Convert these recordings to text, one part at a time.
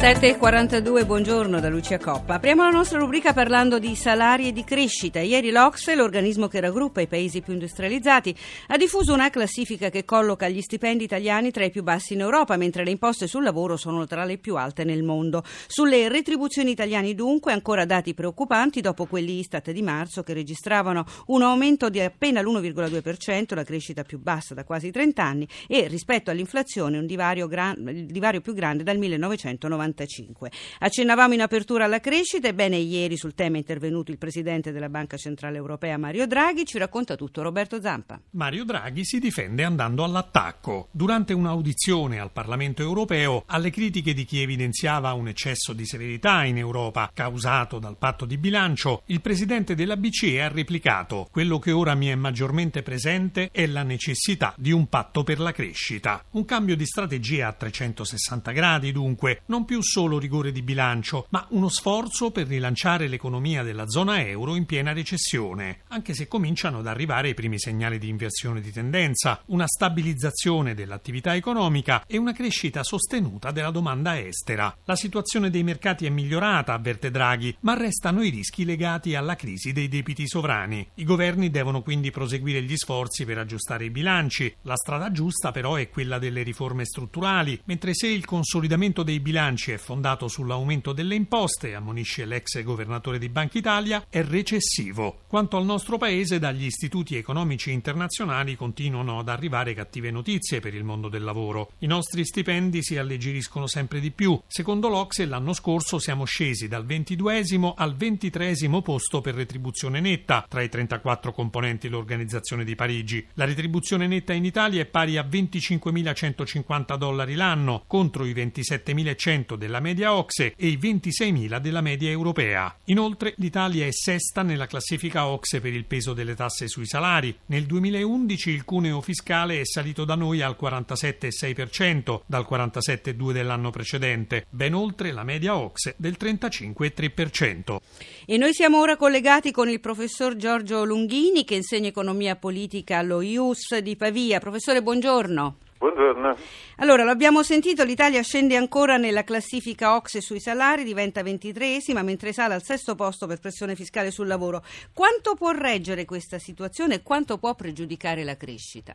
7.42, buongiorno da Lucia Coppa. Apriamo la nostra rubrica parlando di salari e di crescita. Ieri l'Ocse, l'organismo che raggruppa i paesi più industrializzati, ha diffuso una classifica che colloca gli stipendi italiani tra i più bassi in Europa, mentre le imposte sul lavoro sono tra le più alte nel mondo. Sulle retribuzioni italiane dunque ancora dati preoccupanti dopo quelli Istat di marzo che registravano un aumento di appena l'1,2%, la crescita più bassa da quasi 30 anni, e rispetto all'inflazione un divario, gran, divario più grande dal 1990. 1995. Accennavamo in apertura alla crescita, ebbene ieri sul tema è intervenuto il presidente della Banca Centrale Europea Mario Draghi, ci racconta tutto Roberto Zampa. Mario Draghi si difende andando all'attacco. Durante un'audizione al Parlamento Europeo, alle critiche di chi evidenziava un eccesso di severità in Europa causato dal patto di bilancio, il presidente della BCE ha replicato: "Quello che ora mi è maggiormente presente è la necessità di un patto per la crescita". Un cambio di strategia a 360 gradi, dunque, non più solo rigore di bilancio, ma uno sforzo per rilanciare l'economia della zona euro in piena recessione, anche se cominciano ad arrivare i primi segnali di inversione di tendenza, una stabilizzazione dell'attività economica e una crescita sostenuta della domanda estera. La situazione dei mercati è migliorata, avverte Draghi, ma restano i rischi legati alla crisi dei debiti sovrani. I governi devono quindi proseguire gli sforzi per aggiustare i bilanci. La strada giusta però è quella delle riforme strutturali, mentre se il consolidamento dei bilanci è fondato sull'aumento delle imposte, ammonisce l'ex governatore di Banca Italia, è recessivo. Quanto al nostro paese, dagli istituti economici internazionali continuano ad arrivare cattive notizie per il mondo del lavoro. I nostri stipendi si alleggeriscono sempre di più. Secondo l'Ocse, l'anno scorso siamo scesi dal 22 al 23 posto per retribuzione netta tra i 34 componenti dell'Organizzazione di Parigi. La retribuzione netta in Italia è pari a 25.150 dollari l'anno contro i 27.100 della media OXE e i 26.000 della media europea. Inoltre l'Italia è sesta nella classifica OXE per il peso delle tasse sui salari. Nel 2011 il cuneo fiscale è salito da noi al 47,6% dal 47,2% dell'anno precedente, ben oltre la media OXE del 35,3%. E noi siamo ora collegati con il professor Giorgio Lunghini che insegna economia politica allo IUS di Pavia. Professore, buongiorno. Buongiorno. Allora, l'abbiamo sentito, l'Italia scende ancora nella classifica OXE sui salari, diventa ventitreesima, mentre sale al sesto posto per pressione fiscale sul lavoro. Quanto può reggere questa situazione e quanto può pregiudicare la crescita?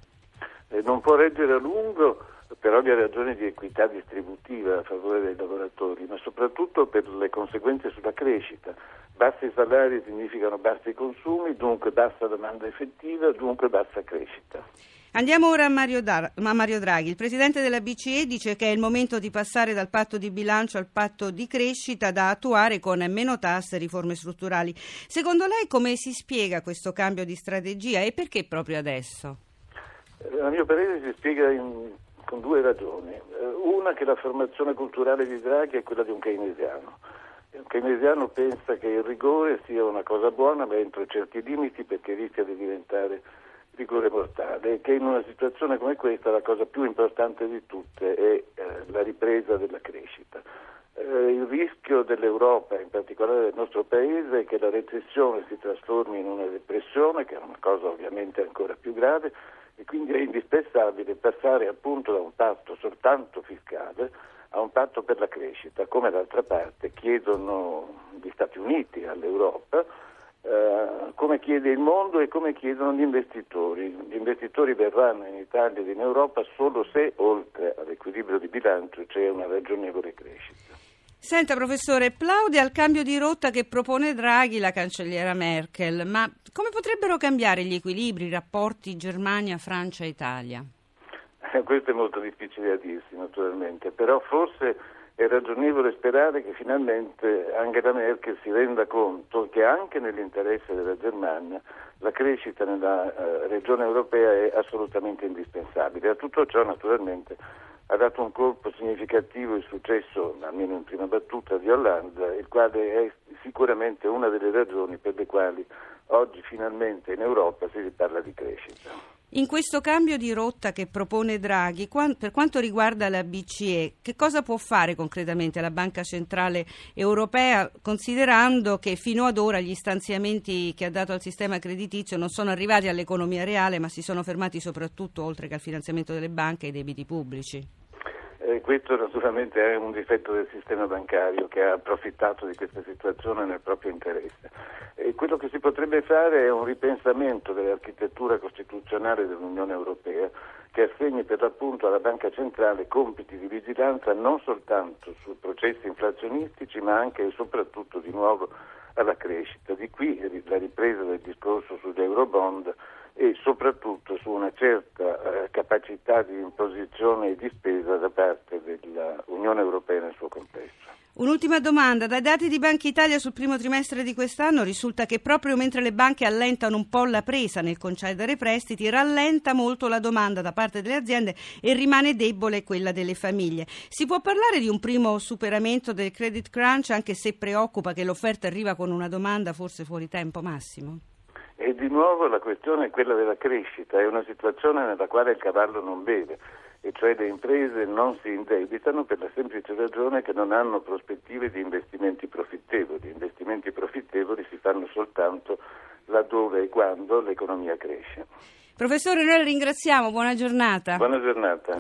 Eh, non può reggere a lungo per ovvie ragioni di equità distributiva a favore dei lavoratori, ma soprattutto per le conseguenze sulla crescita. Bassi salari significano bassi consumi, dunque bassa domanda effettiva, dunque bassa crescita. Andiamo ora a Mario, Dar- a Mario, Draghi. Il presidente della BCE dice che è il momento di passare dal patto di bilancio al patto di crescita da attuare con meno tasse e riforme strutturali. Secondo lei come si spiega questo cambio di strategia e perché proprio adesso? A mio parere si spiega in, con due ragioni. Eh, una che la formazione culturale di Draghi è quella di un keynesiano. Un keynesiano pensa che il rigore sia una cosa buona ma entro certi limiti perché rischia di diventare rigore mortale, che in una situazione come questa la cosa più importante di tutte è eh, la ripresa della crescita. Eh, il rischio dell'Europa, in particolare del nostro Paese, è che la recessione si trasformi in una depressione, che è una cosa ovviamente ancora più grave, e quindi è indispensabile passare appunto da un patto soltanto fiscale a un patto per la crescita, come d'altra parte chiedono gli Stati Uniti all'Europa eh, come chiede il mondo e come chiedono gli investitori. Gli investitori verranno in Italia ed in Europa solo se, oltre all'equilibrio di bilancio, c'è una ragionevole crescita. Senta professore, plaude al cambio di rotta che propone Draghi la cancelliera Merkel, ma come potrebbero cambiare gli equilibri, i rapporti Germania, Francia, Italia? Eh, questo è molto difficile da dirsi naturalmente, però forse è ragionevole sperare che finalmente Angela Merkel si renda conto che anche nell'interesse della Germania la crescita nella eh, regione europea è assolutamente indispensabile. A tutto ciò naturalmente ha dato un colpo significativo il successo, almeno in prima battuta, di Hollande, il quale è sicuramente una delle ragioni per le quali oggi finalmente in Europa si parla di crescita. In questo cambio di rotta che propone Draghi, per quanto riguarda la BCE, che cosa può fare concretamente la Banca Centrale Europea, considerando che fino ad ora gli stanziamenti che ha dato al sistema creditizio non sono arrivati all'economia reale, ma si sono fermati soprattutto, oltre che al finanziamento delle banche, ai debiti pubblici? Eh, questo naturalmente è un difetto del sistema bancario che ha approfittato di questa situazione nel proprio interesse. E quello che si potrebbe fare è un ripensamento dell'architettura costituzionale dell'Unione Europea che assegni per l'appunto alla Banca Centrale compiti di vigilanza non soltanto sui processi inflazionistici ma anche e soprattutto di nuovo alla crescita. Di qui la ripresa del discorso sugli Eurobond e soprattutto su una certa eh, capacità di imposizione e di spesa da parte dell'Unione Europea nel suo complesso. Un'ultima domanda. Dai dati di Banca Italia sul primo trimestre di quest'anno risulta che proprio mentre le banche allentano un po' la presa nel concedere prestiti, rallenta molto la domanda da parte delle aziende e rimane debole quella delle famiglie. Si può parlare di un primo superamento del credit crunch anche se preoccupa che l'offerta arriva con una domanda forse fuori tempo massimo? E di nuovo la questione è quella della crescita, è una situazione nella quale il cavallo non beve, e cioè le imprese non si indebitano per la semplice ragione che non hanno prospettive di investimenti profittevoli. Investimenti profittevoli si fanno soltanto laddove e quando l'economia cresce. Professore, noi la ringraziamo, buona giornata. Buona giornata.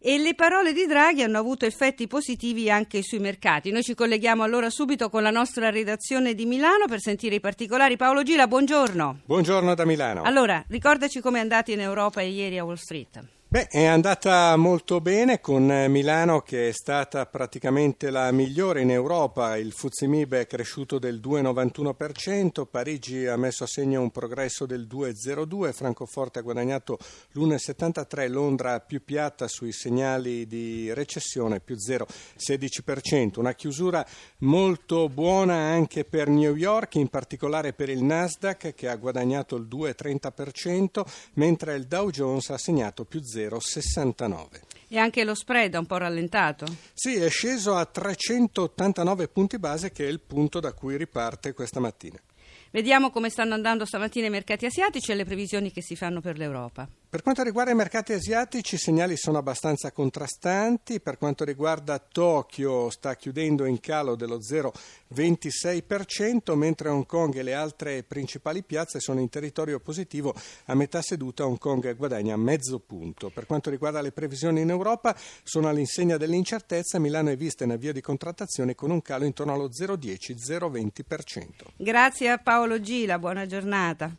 E le parole di Draghi hanno avuto effetti positivi anche sui mercati. Noi ci colleghiamo allora subito con la nostra redazione di Milano per sentire i particolari. Paolo Gila, buongiorno. Buongiorno da Milano. Allora, ricordaci come è andati in Europa ieri a Wall Street. Beh, è andata molto bene con Milano che è stata praticamente la migliore in Europa, il Fuzimib è cresciuto del 2,91%, Parigi ha messo a segno un progresso del 2,02%, Francoforte ha guadagnato l'1,73%, Londra più piatta sui segnali di recessione più 0,16%, una chiusura molto buona anche per New York, in particolare per il Nasdaq che ha guadagnato il 2,30%, mentre il Dow Jones ha segnato più 0,16%. 0,69. E anche lo spread ha un po' rallentato? Sì, è sceso a 389 punti base, che è il punto da cui riparte questa mattina. Vediamo come stanno andando stamattina i mercati asiatici e le previsioni che si fanno per l'Europa. Per quanto riguarda i mercati asiatici, i segnali sono abbastanza contrastanti. Per quanto riguarda Tokyo, sta chiudendo in calo dello 0,26%, mentre Hong Kong e le altre principali piazze sono in territorio positivo. A metà seduta Hong Kong guadagna mezzo punto. Per quanto riguarda le previsioni in Europa, sono all'insegna dell'incertezza. Milano è vista in avvio di contrattazione con un calo intorno allo 0,10-0,20%. Grazie a Paolo Gila, buona giornata.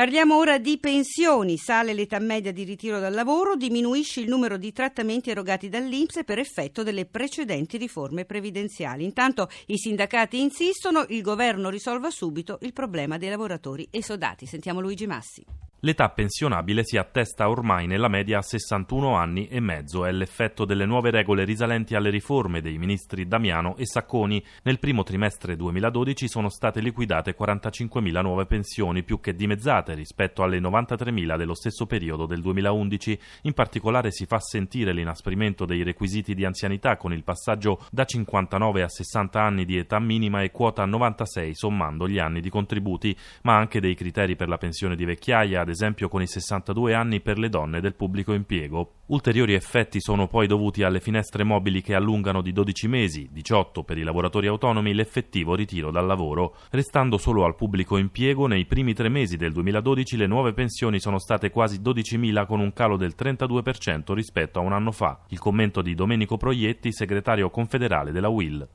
Parliamo ora di pensioni. Sale l'età media di ritiro dal lavoro, diminuisce il numero di trattamenti erogati dall'Inps per effetto delle precedenti riforme previdenziali. Intanto i sindacati insistono, il governo risolva subito il problema dei lavoratori esodati. Sentiamo Luigi Massi. L'età pensionabile si attesta ormai nella media a 61 anni e mezzo. È l'effetto delle nuove regole risalenti alle riforme dei ministri Damiano e Sacconi. Nel primo trimestre 2012 sono state liquidate 45.000 nuove pensioni, più che dimezzate rispetto alle 93.000 dello stesso periodo del 2011. In particolare si fa sentire l'inasprimento dei requisiti di anzianità con il passaggio da 59 a 60 anni di età minima e quota 96 sommando gli anni di contributi, ma anche dei criteri per la pensione di vecchiaia esempio con i 62 anni per le donne del pubblico impiego. Ulteriori effetti sono poi dovuti alle finestre mobili che allungano di 12 mesi, 18 per i lavoratori autonomi, l'effettivo ritiro dal lavoro. Restando solo al pubblico impiego, nei primi tre mesi del 2012 le nuove pensioni sono state quasi 12.000 con un calo del 32% rispetto a un anno fa. Il commento di Domenico Proietti, segretario confederale della WIL.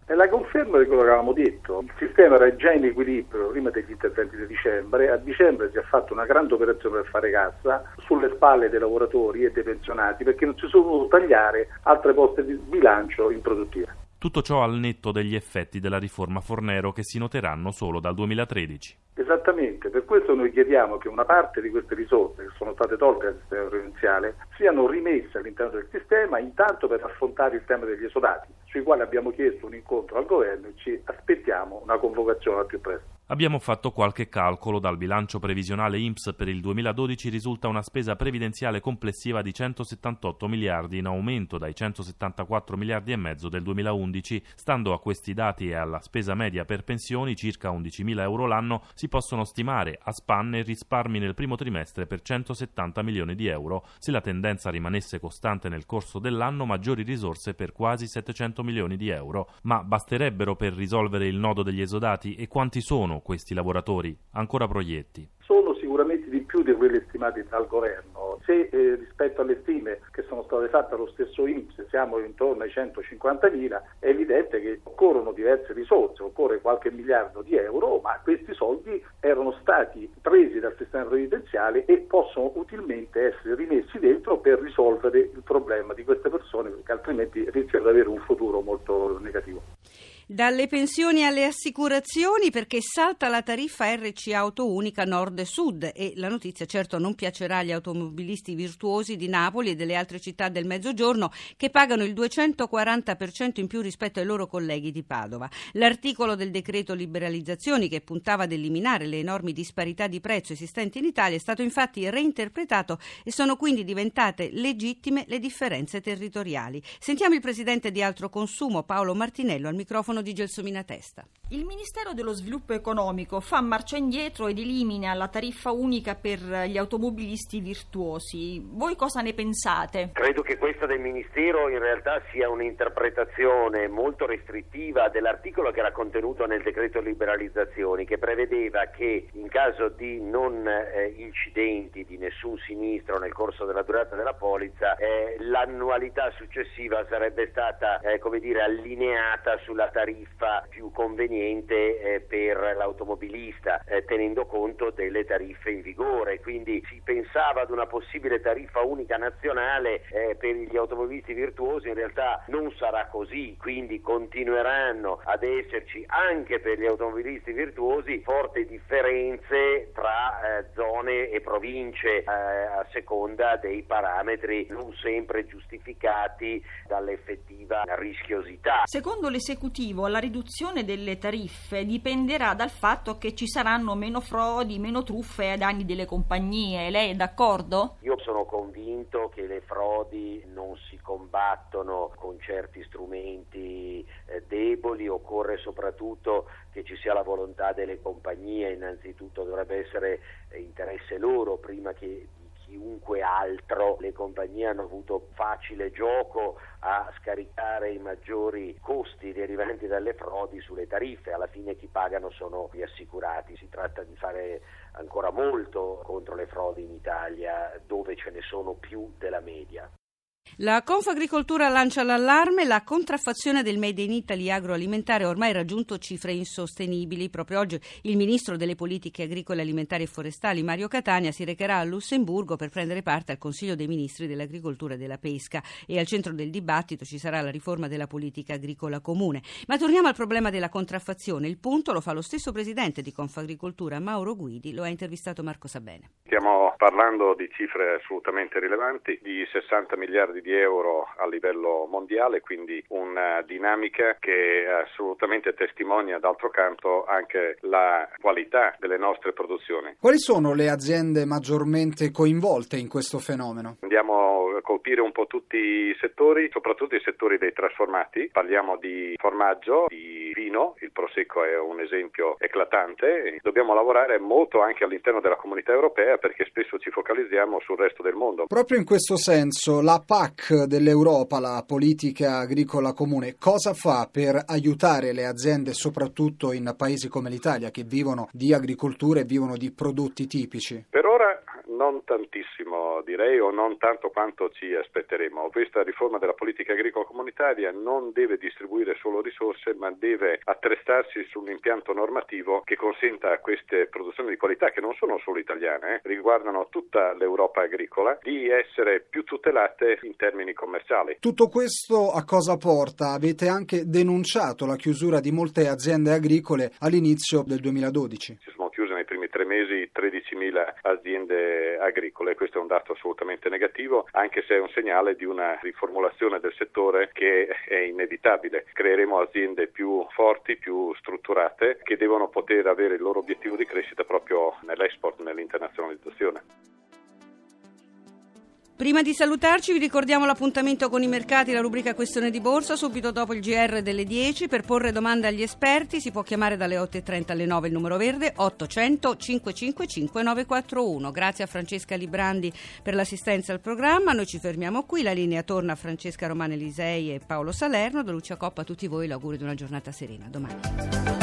Conferma di quello che avevamo detto. Il sistema era già in equilibrio prima degli interventi di dicembre. A dicembre si è fatto una grande operazione per fare cassa sulle spalle dei lavoratori e dei pensionati perché non si sono voluti tagliare altre poste di bilancio improduttive. Tutto ciò al netto degli effetti della riforma Fornero che si noteranno solo dal 2013. Esattamente, per questo noi chiediamo che una parte di queste risorse che sono state tolte dal sistema previdenziale siano rimesse all'interno del sistema, intanto per affrontare il tema degli esodati, sui quali abbiamo chiesto un incontro al governo e ci aspettiamo una convocazione al più presto. Abbiamo fatto qualche calcolo. Dal bilancio previsionale INPS per il 2012 risulta una spesa previdenziale complessiva di 178 miliardi in aumento dai 174 miliardi e mezzo del 2011. Stando a questi dati e alla spesa media per pensioni, circa 11.000 euro l'anno, si possono stimare a spanne risparmi nel primo trimestre per 170 milioni di euro. Se la tendenza rimanesse costante nel corso dell'anno, maggiori risorse per quasi 700 milioni di euro. Ma basterebbero per risolvere il nodo degli esodati e quanti sono sono questi lavoratori? Ancora proietti? Sono sicuramente di più di quelli stimati dal governo. Se eh, rispetto alle stime che sono state fatte allo stesso INPS siamo intorno ai 150.000, è evidente che occorrono diverse risorse, occorre qualche miliardo di euro, ma questi soldi erano stati presi dal sistema previdenziale e possono utilmente essere rimessi dentro per risolvere il problema di queste persone, perché altrimenti rischiano di avere un futuro molto negativo. Dalle pensioni alle assicurazioni perché salta la tariffa RC Auto Unica Nord e Sud e la notizia certo non piacerà agli automobilisti virtuosi di Napoli e delle altre città del Mezzogiorno che pagano il 240% in più rispetto ai loro colleghi di Padova. L'articolo del decreto liberalizzazioni che puntava ad eliminare le enormi disparità di prezzo esistenti in Italia è stato infatti reinterpretato e sono quindi diventate legittime le differenze territoriali. Sentiamo il presidente di Altro Consumo Paolo Martinello al microfono microfono di Gelsomina Testa. Il Ministero dello Sviluppo Economico fa marcia indietro ed elimina la tariffa unica per gli automobilisti virtuosi. Voi cosa ne pensate? Credo che questa del Ministero in realtà sia un'interpretazione molto restrittiva dell'articolo che era contenuto nel decreto liberalizzazioni che prevedeva che in caso di non eh, incidenti di nessun sinistro nel corso della durata della polizza eh, l'annualità successiva sarebbe stata eh, come dire allineata sulla tariffa più conveniente eh, per l'automobilista, eh, tenendo conto delle tariffe in vigore. Quindi si pensava ad una possibile tariffa unica nazionale eh, per gli automobilisti virtuosi, in realtà non sarà così, quindi continueranno ad esserci anche per gli automobilisti virtuosi forti differenze tra eh, zone e province eh, a seconda dei parametri non sempre giustificati dall'effettiva rischiosità. Secondo l'esecutivo motivo la riduzione delle tariffe dipenderà dal fatto che ci saranno meno frodi, meno truffe ai danni delle compagnie. Lei è d'accordo? Io sono convinto che le frodi non si combattono con certi strumenti eh, deboli, occorre soprattutto che ci sia la volontà delle compagnie, innanzitutto dovrebbe essere eh, interesse loro prima che chiunque altro. Le compagnie hanno avuto facile gioco a scaricare i maggiori costi derivanti dalle frodi sulle tariffe, alla fine chi pagano sono gli assicurati. Si tratta di fare ancora molto contro le frodi in Italia dove ce ne sono più della media. La Confagricoltura lancia l'allarme, la contraffazione del Made in Italy agroalimentare ha ormai raggiunto cifre insostenibili. Proprio oggi il ministro delle politiche agricole, alimentari e forestali Mario Catania si recherà a Lussemburgo per prendere parte al Consiglio dei ministri dell'agricoltura e della pesca e al centro del dibattito ci sarà la riforma della politica agricola comune. Ma torniamo al problema della contraffazione. Il punto lo fa lo stesso presidente di Confagricoltura Mauro Guidi, lo ha intervistato Marco Sabene. Stiamo parlando di cifre assolutamente rilevanti, di 60 miliardi di euro a livello mondiale, quindi una dinamica che assolutamente testimonia d'altro canto anche la qualità delle nostre produzioni. Quali sono le aziende maggiormente coinvolte in questo fenomeno? Andiamo a colpire un po' tutti i settori, soprattutto i settori dei trasformati. Parliamo di formaggio, di vino, il prosecco è un esempio eclatante. Dobbiamo lavorare molto anche all'interno della comunità europea perché spesso ci focalizziamo sul resto del mondo. Proprio in questo senso la PAC dell'Europa, la politica agricola comune, cosa fa per aiutare le aziende soprattutto in paesi come l'Italia che vivono di agricoltura e vivono di prodotti tipici? Per ora non tantissimo direi o non tanto quanto ci aspetteremo. Questa riforma della politica agricola comunitaria non deve distribuire solo risorse ma deve attrestarsi su un impianto normativo che consenta a queste produzioni di qualità che non sono solo italiane, eh, riguardano tutta l'Europa agricola, di essere più tutelate in termini commerciali. Tutto questo a cosa porta? Avete anche denunciato la chiusura di molte aziende agricole all'inizio del 2012. Tre mesi 13.000 aziende agricole. Questo è un dato assolutamente negativo, anche se è un segnale di una riformulazione del settore che è inevitabile. Creeremo aziende più forti, più strutturate, che devono poter avere il loro obiettivo di crescita proprio nell'export, nell'internazionalizzazione. Prima di salutarci vi ricordiamo l'appuntamento con i mercati, la rubrica questione di borsa, subito dopo il GR delle 10. Per porre domande agli esperti si può chiamare dalle 8.30 alle 9 il numero verde 800 555 941. Grazie a Francesca Librandi per l'assistenza al programma. Noi ci fermiamo qui, la linea torna a Francesca Romane Elisei e Paolo Salerno. Da Lucia Coppa a tutti voi l'augurio di una giornata serena. Domani.